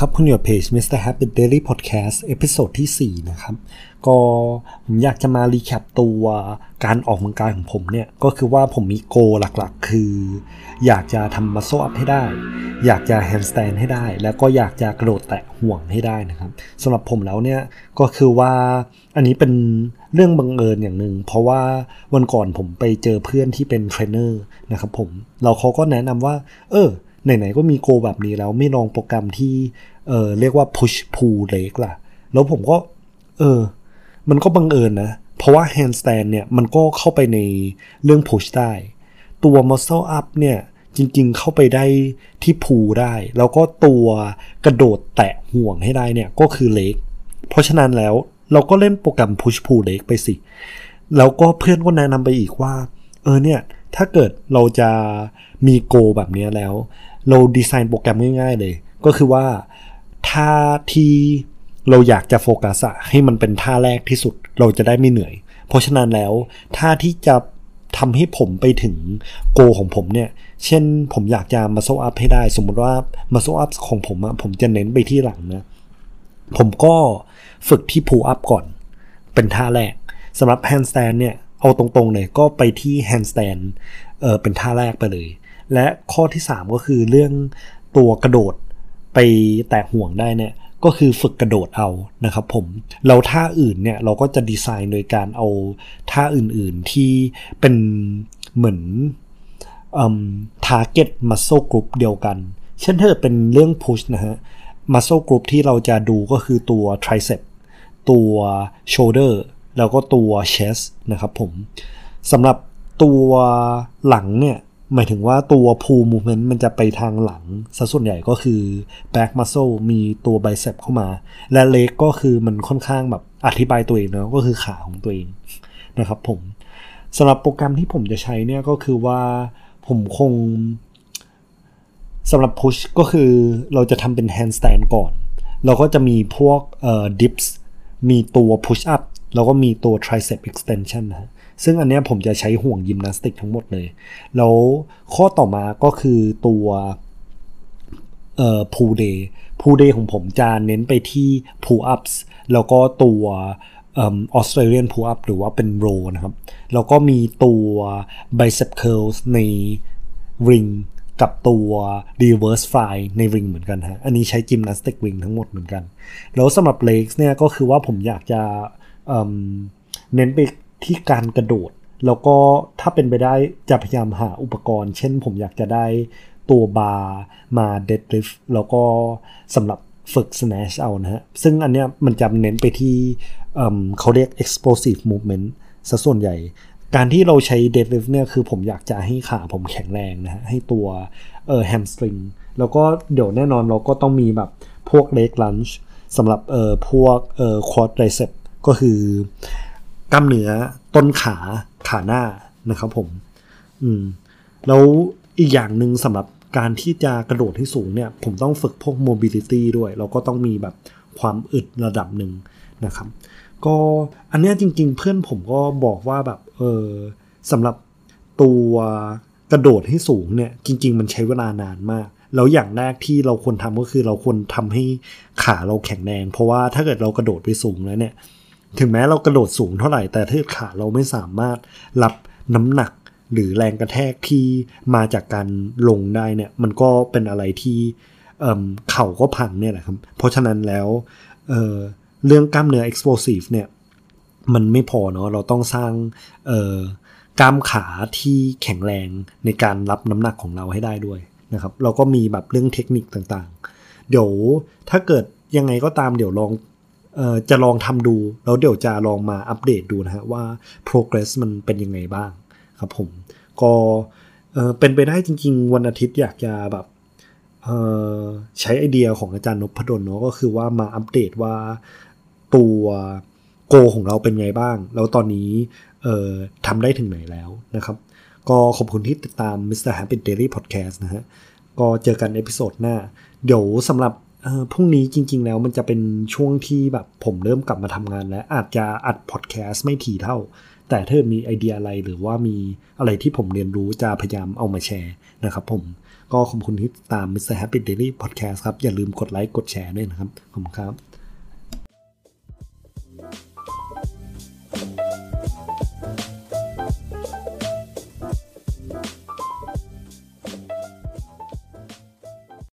ครับคุณอยู่เพจ Mr. Happy Daily Podcast episode ที่ 4 นะครับ ก็ผมอยากจะมา recap ตัวการออกกำลังกายของผมเนี่ย ก็คือว่าผมมี goal หลักๆ คือ อยากจะทำ muscle up ให้ได้ อยากจะ handstand ให้ได้ แล้วก็อยากจะกระโดดแตะห่วงให้ได้นะครับสำหรับผมแล้วเนี่ย ก็คือว่าอันนี้เป็นเรื่องบังเอิญอย่างหนึ่งเพราะว่าวันก่อนผมไปเจอเพื่อนที่เป็นเทรนเนอร์นะครับผมเราเขาก็แนะนำว่า เออ ไหนๆก็มีโกแบบนี้แล้วไม่ลองโปรแกรมที่เออเรียกว่า push pull leg ล่ะ แล้วผมก็ เออ มันก็บังเอิญนะ เพราะว่า handstand เนี่ย มันก็เข้าไปในเรื่อง push ได้ ตัว muscle up เนี่ย จริงๆเข้าไปได้ที่ pull ได้ แล้วก็ตัวกระโดดแตะห่วงให้ได้เนี่ย ก็คือ leg เพราะฉะนั้นแล้วเราก็เล่นโปรแกรม push pull leg ไปสิ แล้วก็เพื่อนก็แนะนำไปอีกว่า เออเนี่ย ถ้าเกิดเราจะมีโกแบบนี้แล้ว เราดีไซน์โปรแกรมง่ายๆเลย ก็คือว่าท่าที่เราอยากจะโฟกัสอะให้มันเป็นท่าแรกที่สุดเราจะได้ไม่เหนื่อย เพราะฉะนั้นแล้วท่าที่จะทำให้ผมไปถึงโกของผมเนี่ย เช่นผมอยากจะมาโซอัพให้ได้ สมมติว่ามาโซอัพของผมอะผมจะเน้นไปที่หลังนะ ผมก็ฝึกที่ pull up ก่อน เป็นท่าแรกสำหรับ handstand เนี่ย เอาตรงๆเลยก็ไปที่ handstand เออเป็นท่าแรกไปเลย และข้อที่ 3 ก็คือเรื่องตัวกระโดดไปแตะห่วงได้เนี่ยก็คือฝึกกระโดดเอานะครับผมเราท่าอื่นเนี่ยเราก็จะดีไซน์โดยการเอาท่าอื่นๆที่เป็นเหมือนอืม target muscle group เดียวกัน เช่นถ้าเป็นเรื่อง push นะฮะ muscle group ที่เราจะดูก็คือตัว tricep ตัว shoulder แล้วก็ตัว chest นะครับผมสำหรับตัวหลังเนี่ยหมายถึงว่าตัว pull movement มันจะไปทางหลังซะส่วนใหญ่ก็คือ back muscle มีตัว bicep เข้ามา และ leg ก็คือมันค่อนข้างแบบอธิบายตัวเองเนาะก็คือขาของตัวเองนะครับผมสำหรับโปรแกรมที่ผมจะใช้เนี่ยก็คือว่าผมคงสำหรับ push ก็คือเราจะทำเป็น handstand ก่อน เราก็จะมีพวกเอ่อ dips มีตัว push up แล้วก็มีตัว tricep extension นะฮะซึ่งอันนี้ผมจะใช้ห่วงยิมนาสติกทั้งหมดเลย แล้วข้อต่อมาก็คือตัวเอ่อ pull day pull day ของผมจะเน้นไปที่ pull ups แล้วก็ตัวออสเตรเลียน pull up หรือว่าเป็น row นะครับ แล้วก็มีตัว bicep curls ใน ring กับตัว reverse fly ใน ring เหมือนกันฮะ อันนี้ใช้จิมนาสติก ring ทั้งหมดเหมือนกัน แล้วสำหรับ legs เนี่ยก็คือว่าผมอยากจะ เน้นไปที่การกระโดด แล้วก็ถ้าเป็นไปได้จะพยายามหาอุปกรณ์ เช่นผมอยากจะได้ตัวบาร์มา deadlift แล้วก็สำหรับฝึก snatch เอานะฮะ ซึ่งอันเนี้ยมันจะเน้นไปที่เเขาเรียก explosive movement ซะส่วนใหญ่ การที่เราใช้ deadlift เนี่ยคือผมอยากจะให้ขาผมแข็งแรงนะฮะ ให้ตัวเอ่อ hamstring แล้วก็เดี๋ยวแน่นอนเราก็ต้องมีแบบพวก leg lunge สำหรับเอ่อพวกเอ่อ quadricep ก็คือกล้ามเนื้อต้นขาขาหน้านะครับผม อืม แล้วอีกอย่างหนึ่งสำหรับการที่จะกระโดดที่สูงเนี่ย ผมต้องฝึกพวก mobility ด้วย แล้วก็ต้องมีแบบความอึดระดับหนึ่งนะครับ ก็อันนี้จริง ๆ เพื่อนผมก็บอกว่าแบบ เออสำหรับตัวกระโดดให้สูงเนี่ย จริง ๆ มันใช้เวลานานมาก แล้วอย่างแรกที่เราควรทำก็คือเราควรทำให้ขาเราแข็งแรง เพราะว่าถ้าเกิดเรากระโดดไปสูงแล้วเนี่ย ถึงแม้เรากระโดดสูงเท่าไหร่แต่ถ้าขาเราไม่สามารถรับน้ำหนักหรือแรงกระแทกที่มาจากการลงได้เนี่ยมันก็เป็นอะไรที่เเข่าก็พังเนี่ยแหละครับ เพราะฉะนั้นแล้วเเรื่องกล้ามเนื้อ explosive เนี่ยมันไม่พอเนาะเราต้องสร้างกล้ามขาที่แข็งแรงในการรับน้ำหนักของเราให้ได้ด้วยนะครับ เราก็มีแบบเรื่องเทคนิคต่างๆ เดี๋ยวถ้าเกิดยังไงก็ตามเดี๋ยวลอง จะลองทำดู แล้วเดี๋ยวจะลองมาอัปเดตดูนะฮะว่า progress มันเป็นยังไงบ้างครับผม ก็เป็นไปได้จริง ๆ วันอาทิตย์อยากจะแบบใช้ไอเดียของอาจารย์นพดลเนาะก็คือว่ามาอัปเดตว่าตัว goal ของเราเป็นไงบ้าง แล้วตอนนี้ทำได้ถึงไหนแล้วนะครับ ก็ขอบคุณที่ติดตาม Mr. Happy Daily Podcast นะฮะ ก็เจอกัน episode หน้า เดี๋ยวสำหรับ พรุ่งนี้จริง ๆ แล้วมันจะเป็นช่วงที่แบบผมเริ่มกลับมาทำงานแล้ว อาจจะอัดพอดแคสต์ไม่ถี่เท่า แต่ถ้ามีไอเดียอะไรหรือว่ามีอะไรที่ผมเรียนรู้จะพยายามเอามาแชร์นะครับผมก็ขอบคุณที่ตาม Mr. Happy Daily Podcast ครับ อย่าลืมกดไลค์กดแชร์ด้วยนะครับ ขอบคุณครับ